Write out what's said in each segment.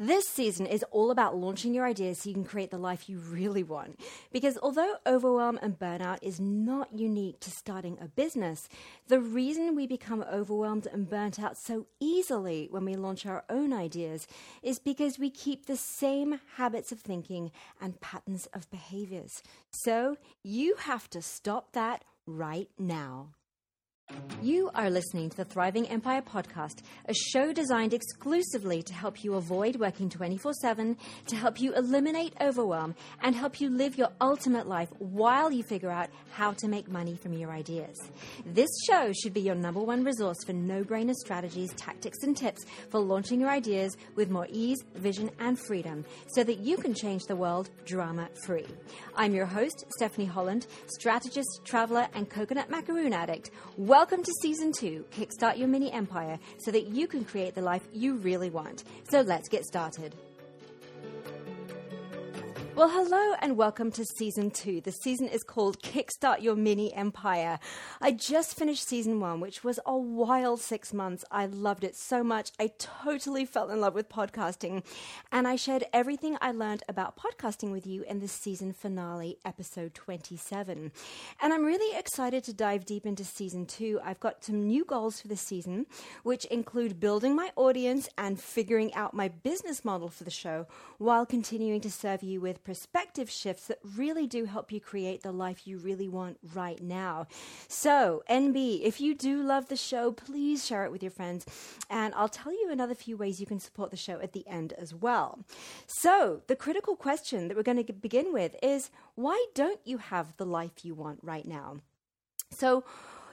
This season is all about launching your ideas so you can create the life you really want. Because although overwhelm and burnout is not unique to starting a business, the reason we become overwhelmed and burnt out so easily when we launch our own ideas is because we keep the same habits of thinking and patterns of behaviors. So you have to stop that right now. You are listening to the Thriving Empire podcast, a show designed exclusively to help you avoid working 24 7, to help you eliminate overwhelm, and help you live your ultimate life while you figure out how to make money from your ideas. This show should be your number one resource for no brainer strategies, tactics, and tips for launching your ideas with more ease, vision, and freedom so that you can change the world drama free. I'm your host, Stephanie Holland, strategist, traveler, and coconut macaroon addict. Welcome to season two Kickstart Your Mini Empire so that you can create the life you really want. So let's get started. Well, hello and welcome to season two. The season is called Kickstart Your Mini Empire. I just finished season one, which was a wild six months. I loved it so much. I totally fell in love with podcasting. And I shared everything I learned about podcasting with you in the season finale, episode 27. And I'm really excited to dive deep into season two. I've got some new goals for the season, which include building my audience and figuring out my business model for the show while continuing to serve you with perspective shifts that really do help you create the life you really want right now. So, NB, if you do love the show, please share it with your friends. And I'll tell you another few ways you can support the show at the end as well. So, the critical question that we're going to begin with is why don't you have the life you want right now? So,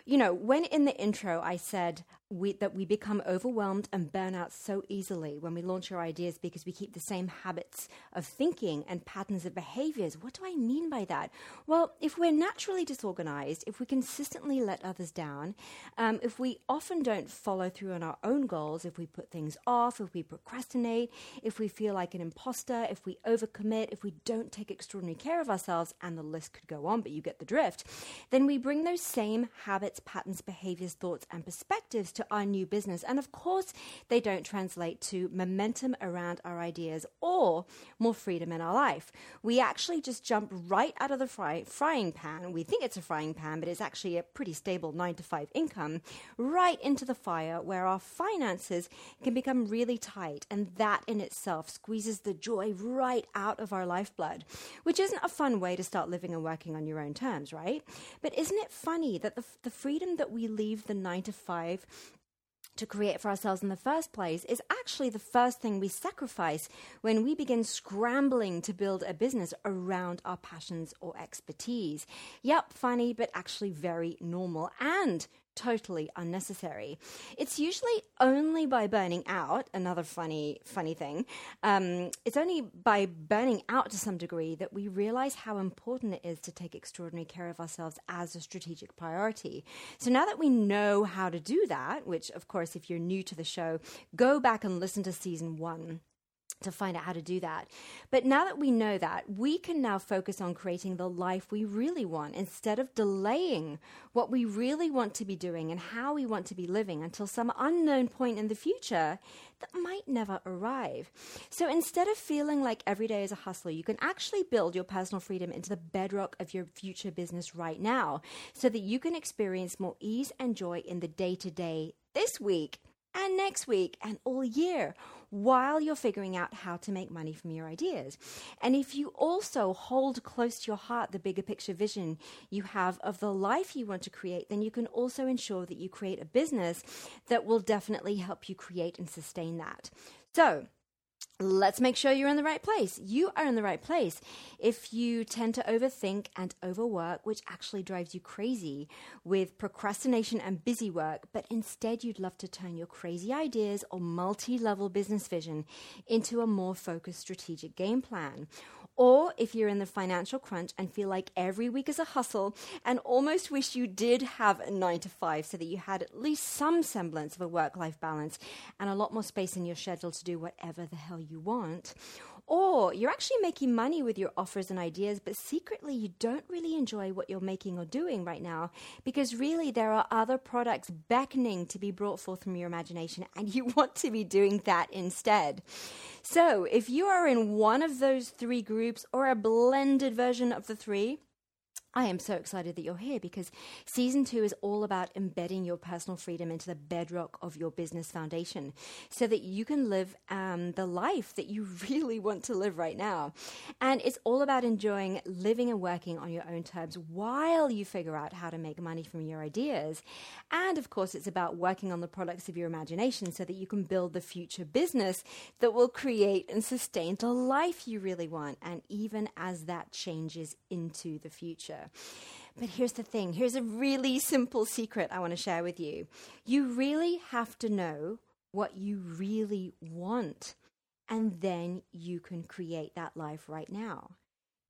you know, when in the intro I said we, that we become overwhelmed and burn out so easily when we launch our ideas because we keep the same habits of thinking and patterns of behaviors. What do I mean by that? Well, if we're naturally disorganized, if we consistently let others down, um, if we often don't follow through on our own goals, if we put things off, if we procrastinate, if we feel like an imposter, if we overcommit, if we don't take extraordinary care of ourselves, and the list could go on, but you get the drift, then we bring those same habits, patterns, behaviors, thoughts, and perspectives to to our new business. And of course, they don't translate to momentum around our ideas or more freedom in our life. We actually just jump right out of the fry- frying pan. We think it's a frying pan, but it's actually a pretty stable nine to five income, right into the fire where our finances can become really tight. And that in itself squeezes the joy right out of our lifeblood, which isn't a fun way to start living and working on your own terms, right? But isn't it funny that the, the freedom that we leave the nine to five to create for ourselves in the first place is actually the first thing we sacrifice when we begin scrambling to build a business around our passions or expertise. Yep, funny, but actually very normal and totally unnecessary. It's usually only by burning out, another funny, funny thing, um, it's only by burning out to some degree that we realize how important it is to take extraordinary care of ourselves as a strategic priority. So now that we know how to do that, which, of course, if you're new to the show, go back and listen to season one to find out how to do that. But now that we know that, we can now focus on creating the life we really want instead of delaying what we really want to be doing and how we want to be living until some unknown point in the future that might never arrive. So instead of feeling like every day is a hustler, you can actually build your personal freedom into the bedrock of your future business right now so that you can experience more ease and joy in the day to day this week and next week and all year while you're figuring out how to make money from your ideas. And if you also hold close to your heart the bigger picture vision you have of the life you want to create, then you can also ensure that you create a business that will definitely help you create and sustain that. So, let's make sure you're in the right place. You are in the right place. If you tend to overthink and overwork, which actually drives you crazy with procrastination and busy work, but instead you'd love to turn your crazy ideas or multi level business vision into a more focused strategic game plan or if you're in the financial crunch and feel like every week is a hustle and almost wish you did have a nine to five so that you had at least some semblance of a work life balance and a lot more space in your schedule to do whatever the hell you want. Or you're actually making money with your offers and ideas, but secretly you don't really enjoy what you're making or doing right now because really there are other products beckoning to be brought forth from your imagination and you want to be doing that instead. So, if you are in one of those three groups or a blended version of the three, I am so excited that you're here because season two is all about embedding your personal freedom into the bedrock of your business foundation so that you can live um, the life that you really want to live right now. And it's all about enjoying living and working on your own terms while you figure out how to make money from your ideas. And of course, it's about working on the products of your imagination so that you can build the future business that will create and sustain the life you really want. And even as that changes into the future. But here's the thing here's a really simple secret I want to share with you. You really have to know what you really want, and then you can create that life right now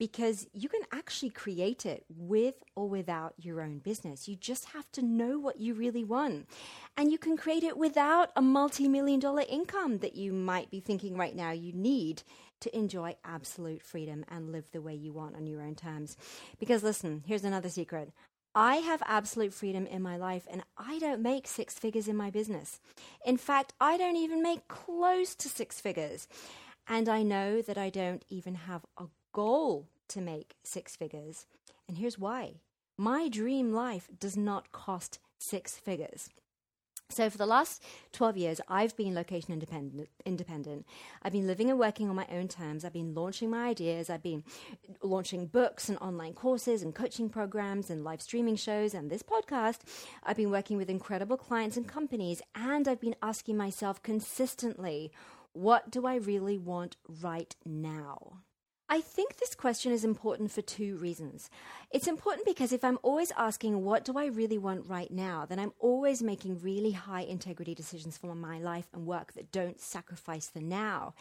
because you can actually create it with or without your own business. You just have to know what you really want. And you can create it without a multi million dollar income that you might be thinking right now you need to enjoy absolute freedom and live the way you want on your own terms. Because listen, here's another secret. I have absolute freedom in my life and I don't make six figures in my business. In fact, I don't even make close to six figures. And I know that I don't even have a goal to make six figures. And here's why my dream life does not cost six figures. So for the last 12 years, I've been location independent, independent. I've been living and working on my own terms. I've been launching my ideas. I've been launching books and online courses and coaching programs and live streaming shows and this podcast. I've been working with incredible clients and companies. And I've been asking myself consistently, what do I really want right now? I think this question is important for two reasons. It's important because if I'm always asking, what do I really want right now, then I'm always making really high integrity decisions for my life and work that don't sacrifice the now.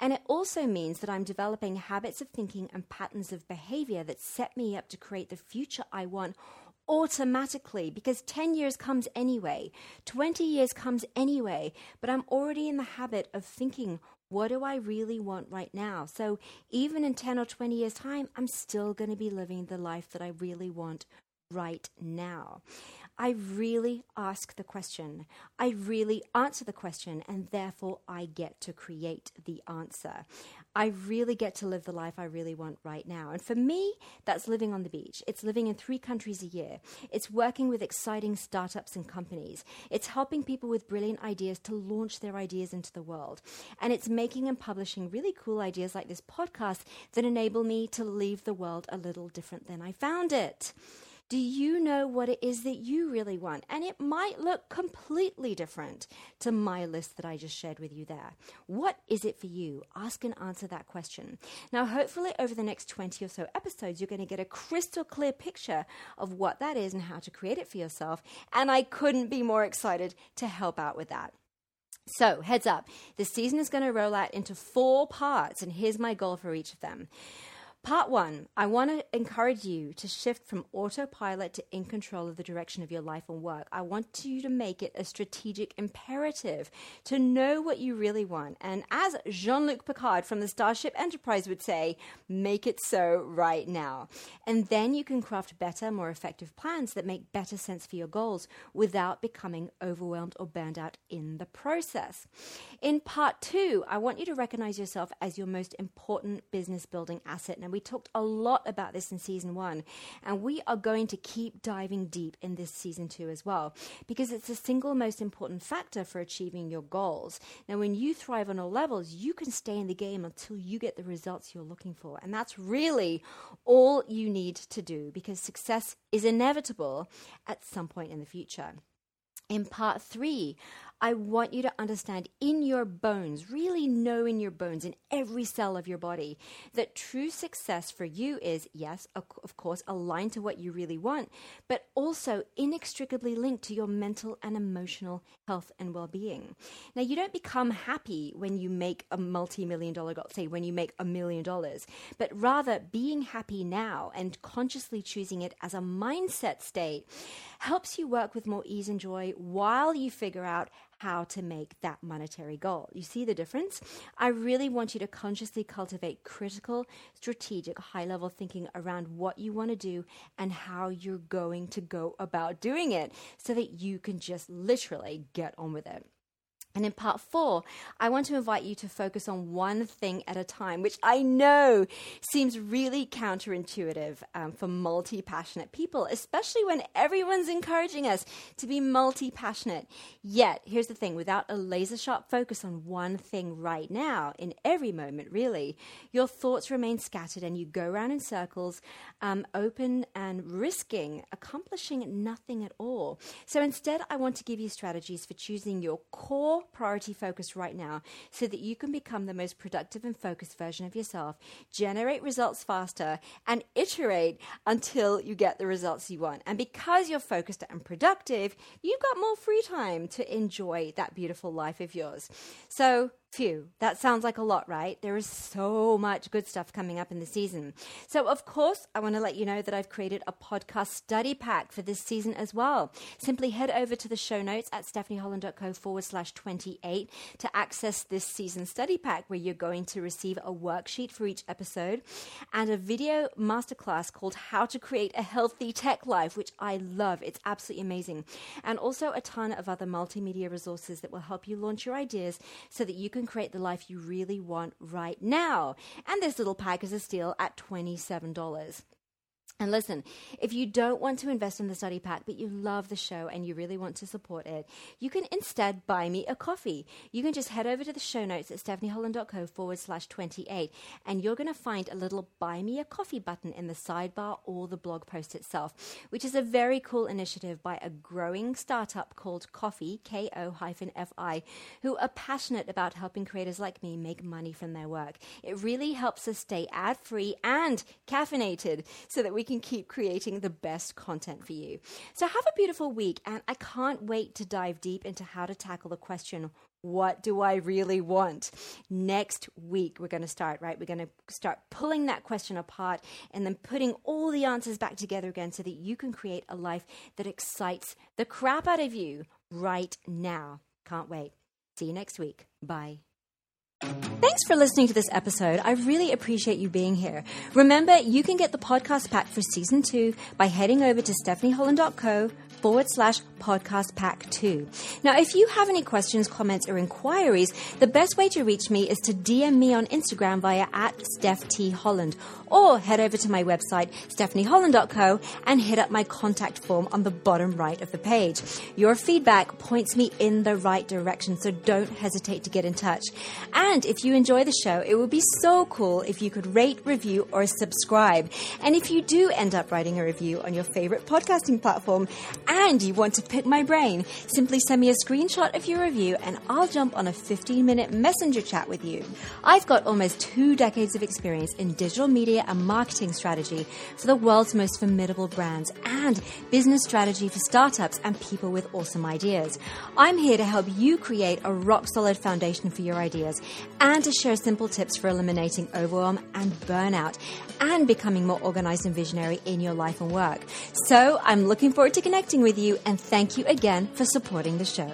And it also means that I'm developing habits of thinking and patterns of behavior that set me up to create the future I want automatically because 10 years comes anyway, 20 years comes anyway, but I'm already in the habit of thinking what do I really want right now? So even in 10 or 20 years' time, I'm still going to be living the life that I really want right now. I really ask the question. I really answer the question, and therefore I get to create the answer. I really get to live the life I really want right now. And for me, that's living on the beach. It's living in three countries a year. It's working with exciting startups and companies. It's helping people with brilliant ideas to launch their ideas into the world. And it's making and publishing really cool ideas like this podcast that enable me to leave the world a little different than I found it. Do you know what it is that you really want? And it might look completely different to my list that I just shared with you there. What is it for you? Ask and answer that question. Now, hopefully, over the next 20 or so episodes, you're going to get a crystal clear picture of what that is and how to create it for yourself. And I couldn't be more excited to help out with that. So, heads up, the season is going to roll out into four parts, and here's my goal for each of them. Part one, I want to encourage you to shift from autopilot to in control of the direction of your life and work. I want you to make it a strategic imperative to know what you really want. And as Jean Luc Picard from the Starship Enterprise would say, make it so right now. And then you can craft better, more effective plans that make better sense for your goals without becoming overwhelmed or burned out in the process. In part two, I want you to recognize yourself as your most important business building asset. Now, we talked a lot about this in season one, and we are going to keep diving deep in this season two as well, because it's the single most important factor for achieving your goals. Now, when you thrive on all levels, you can stay in the game until you get the results you're looking for. And that's really all you need to do because success is inevitable at some point in the future. In part three, I want you to understand in your bones, really know in your bones, in every cell of your body, that true success for you is, yes, of course, aligned to what you really want, but also inextricably linked to your mental and emotional health and well being. Now, you don't become happy when you make a multi million dollar goal, say, when you make a million dollars, but rather being happy now and consciously choosing it as a mindset state helps you work with more ease and joy while you figure out how to make that monetary goal. You see the difference? I really want you to consciously cultivate critical, strategic, high level thinking around what you want to do and how you're going to go about doing it so that you can just literally get on with it. And in part four, I want to invite you to focus on one thing at a time, which I know seems really counterintuitive um, for multi passionate people, especially when everyone's encouraging us to be multi passionate. Yet, here's the thing without a laser sharp focus on one thing right now, in every moment, really, your thoughts remain scattered and you go around in circles, um, open and risking accomplishing nothing at all. So instead, I want to give you strategies for choosing your core priority focus right now so that you can become the most productive and focused version of yourself, generate results faster, and iterate until you get the results you want. And because you're focused and productive, you've got more free time to enjoy that beautiful life of yours. So, That sounds like a lot, right? There is so much good stuff coming up in the season. So, of course, I want to let you know that I've created a podcast study pack for this season as well. Simply head over to the show notes at stephanieholland.co forward slash 28 to access this season study pack, where you're going to receive a worksheet for each episode and a video masterclass called How to Create a Healthy Tech Life, which I love. It's absolutely amazing. And also a ton of other multimedia resources that will help you launch your ideas so that you can create the life you really want right now. And this little pack is a steal at $27. And listen, if you don't want to invest in the study pack, but you love the show and you really want to support it, you can instead buy me a coffee. You can just head over to the show notes at stephanieholland.co forward slash 28, and you're going to find a little buy me a coffee button in the sidebar or the blog post itself, which is a very cool initiative by a growing startup called Ko-fi, K O hyphen F I, who are passionate about helping creators like me make money from their work. It really helps us stay ad free and caffeinated so that we can keep creating the best content for you. So have a beautiful week, and I can't wait to dive deep into how to tackle the question what do I really want? Next week, we're going to start, right? We're going to start pulling that question apart and then putting all the answers back together again so that you can create a life that excites the crap out of you right now. Can't wait. See you next week. Bye. Thanks for listening to this episode. I really appreciate you being here. Remember, you can get the podcast pack for season two by heading over to stephanieholland.co forward slash podcast pack two. Now, if you have any questions, comments, or inquiries, the best way to reach me is to DM me on Instagram via at Steph T. Holland or head over to my website, stephanieholland.co and hit up my contact form on the bottom right of the page. Your feedback points me in the right direction, so don't hesitate to get in touch. And if you enjoy the show, it would be so cool if you could rate, review, or subscribe. And if you do end up writing a review on your favorite podcasting platform and you want to pick my brain, simply send me a screenshot of your review and I'll jump on a 15 minute messenger chat with you. I've got almost two decades of experience in digital media and marketing strategy for the world's most formidable brands and business strategy for startups and people with awesome ideas. I'm here to help you create a rock solid foundation for your ideas and to share simple tips for eliminating overwhelm and burnout and becoming more organized and visionary in your life and work. So I'm looking forward to connecting with you and thank you again for supporting the show.